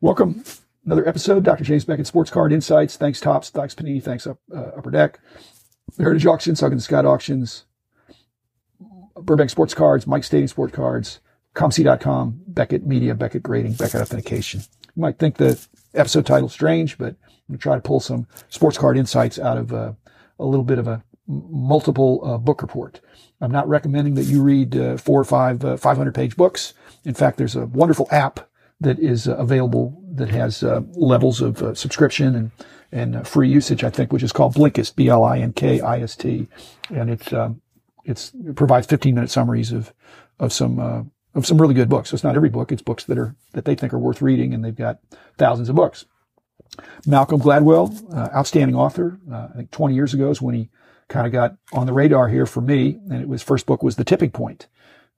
Welcome. Another episode, Dr. James Beckett Sports Card Insights. Thanks, Topps. Thanks, Panini. Thanks, up, uh, Upper Deck. Heritage Auctions, Huggins Scott Auctions, Burbank Sports Cards, Mike Stadium Sports Cards, COMC.com, Beckett Media, Beckett Grading, Beckett Authentication. You might think the episode title strange, but I'm going to try to pull some sports card insights out of uh, a little bit of a multiple uh, book report. I'm not recommending that you read uh, four or five uh, 500 page books. In fact, there's a wonderful app that is uh, available that has uh, levels of uh, subscription and and free usage. I think, which is called Blinkist, B-L-I-N-K-I-S-T, and it's um, it's it provides 15 minute summaries of of some of some really good books. So it's not every book; it's books that are that they think are worth reading, and they've got thousands of books. Malcolm Gladwell, outstanding author. I think 20 years ago is when he kind of got on the radar here for me. And it was first book was The Tipping Point,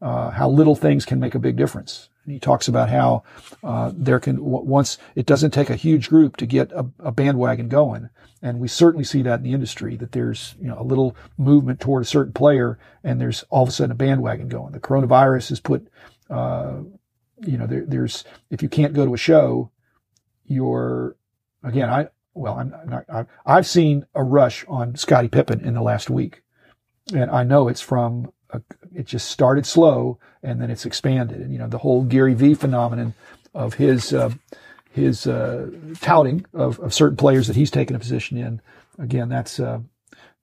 uh, how little things can make a big difference. And he talks about how uh, there can once it doesn't take a huge group to get a, a, bandwagon going, and we certainly see that in the industry that there's you know a little movement toward a certain player, and there's all of a sudden a bandwagon going. The coronavirus has put uh, you know there, there's if you can't go to a show, you're again I well, I'm not, I've seen a rush on Scottie Pippen in the last week, and I know it's from a, it just started slow and then it's expanded. And you know the whole Gary V phenomenon of his uh, his uh, touting of, of certain players that he's taken a position in. Again, that's uh,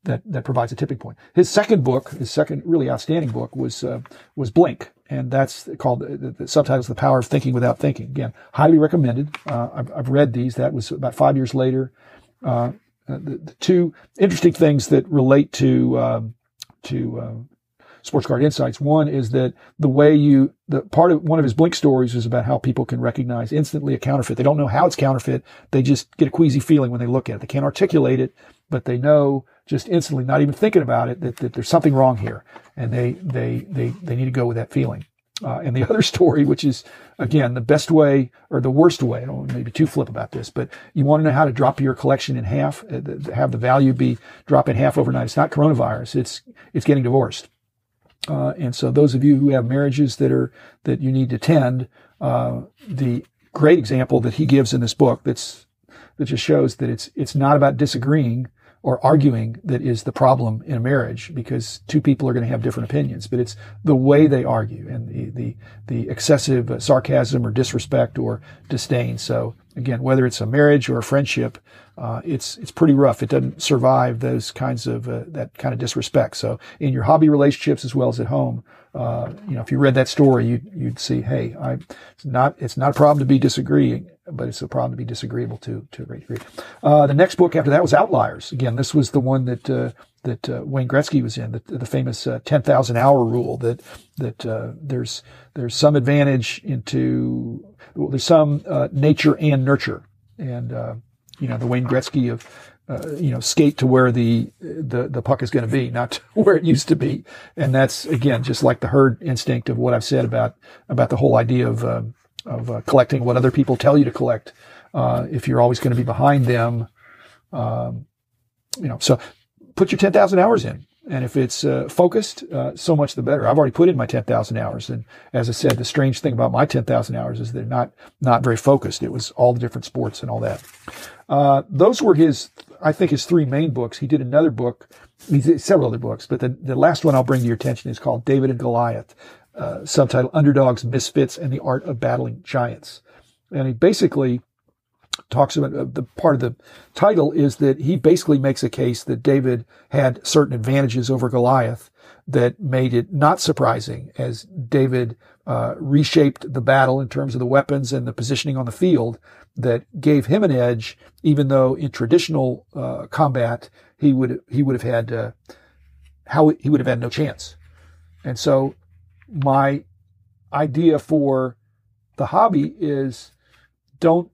that that provides a tipping point. His second book, his second really outstanding book, was uh, was Blink, and that's called the, the subtitle is "The Power of Thinking Without Thinking." Again, highly recommended. Uh, I've, I've, read these. That was about five years later. Uh, uh the, the, two interesting things that relate to um, to uh, sports card insights. One is that the way you the part of one of his blink stories is about how people can recognize instantly a counterfeit. They don't know how it's counterfeit. They just get a queasy feeling when they look at it. They can't articulate it, but they know just instantly, not even thinking about it, that, that there's something wrong here, and they they they they need to go with that feeling. Uh, and the other story, which is again the best way or the worst way, I don't maybe too flip about this, but you want to know how to drop your collection in half, uh, have the value be drop in half overnight. It's not coronavirus; it's it's getting divorced. Uh, and so, those of you who have marriages that are that you need to tend, uh, the great example that he gives in this book that's that just shows that it's it's not about disagreeing or arguing that is the problem in a marriage because two people are going to have different opinions, but it's the way they argue and the, the, the excessive sarcasm or disrespect or disdain. So again, whether it's a marriage or a friendship, uh, it's it's pretty rough. It doesn't survive those kinds of uh, that kind of disrespect. So in your hobby relationships as well as at home, uh, you know, if you read that story, you'd, you'd see, hey, I, it's not it's not a problem to be disagreeing, but it's a problem to be disagreeable to to a great degree. Uh, the next book after that was Outliers. Again, this was the one that uh, that uh, Wayne Gretzky was in, the, the famous ten thousand hour rule. That that there's there's some advantage into well, there's some nature and nurture, and you know, the Wayne Gretzky of, uh, you know, skate to where the, the, the puck is going to be, not where it used to be. And that's again, just like the herd instinct of what I've said about, about the whole idea of, uh, of uh, collecting what other people tell you to collect. Uh, if you're always going to be behind them, um, you know, so put your 10,000 hours in. And if it's uh, focused, uh, so much the better. I've already put in my 10,000 hours. And as I said, the strange thing about my 10,000 hours is they're not, not very focused. It was all the different sports and all that. Uh, those were his, I think, his three main books. He did another book, he did several other books, but the, the last one I'll bring to your attention is called David and Goliath, uh, subtitle Underdogs, Misfits, and the Art of Battling Giants. And he basically talks about uh, the part of the title is that he basically makes a case that David had certain advantages over Goliath that made it not surprising as David uh, reshaped the battle in terms of the weapons and the positioning on the field that gave him an edge, even though in traditional uh, combat he would he would have had uh, how he would have had no chance. And so my idea for the hobby is don't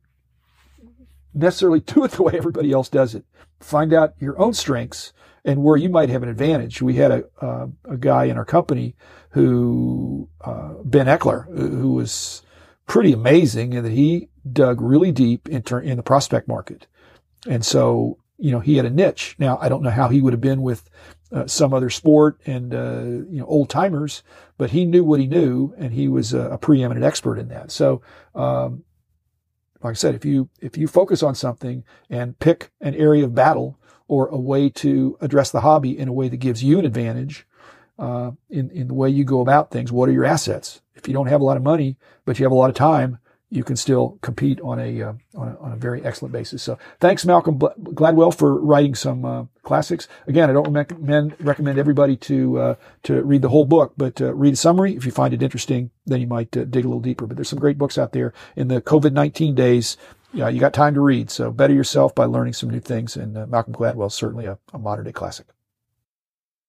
necessarily do it the way everybody else does it. Find out your own strengths and where you might have an advantage. We had a uh, a guy in our company who uh, Ben Eckler, who was pretty amazing, and that he dug really deep into in the prospect market, and so you know he had a niche. Now I don't know how he would have been with uh, some other sport and uh, you know old timers, but he knew what he knew, and he was a, a preeminent expert in that. So. Um, like I said, if you if you focus on something and pick an area of battle or a way to address the hobby in a way that gives you an advantage uh, in in the way you go about things, what are your assets? If you don't have a lot of money, but you have a lot of time, you can still compete on a, uh, on a, on a very excellent basis. So thanks, Malcolm Gladwell, for writing some uh, classics. Again, I don't recommend recommend everybody to uh, to read the whole book, but uh, read a summary. If you find it interesting, then you might uh, dig a little deeper. But there's some great books out there in the COVID nineteen days. Yeah, you got time to read, so better yourself by learning some new things. And uh, Malcolm Gladwell is certainly a, a modern day classic.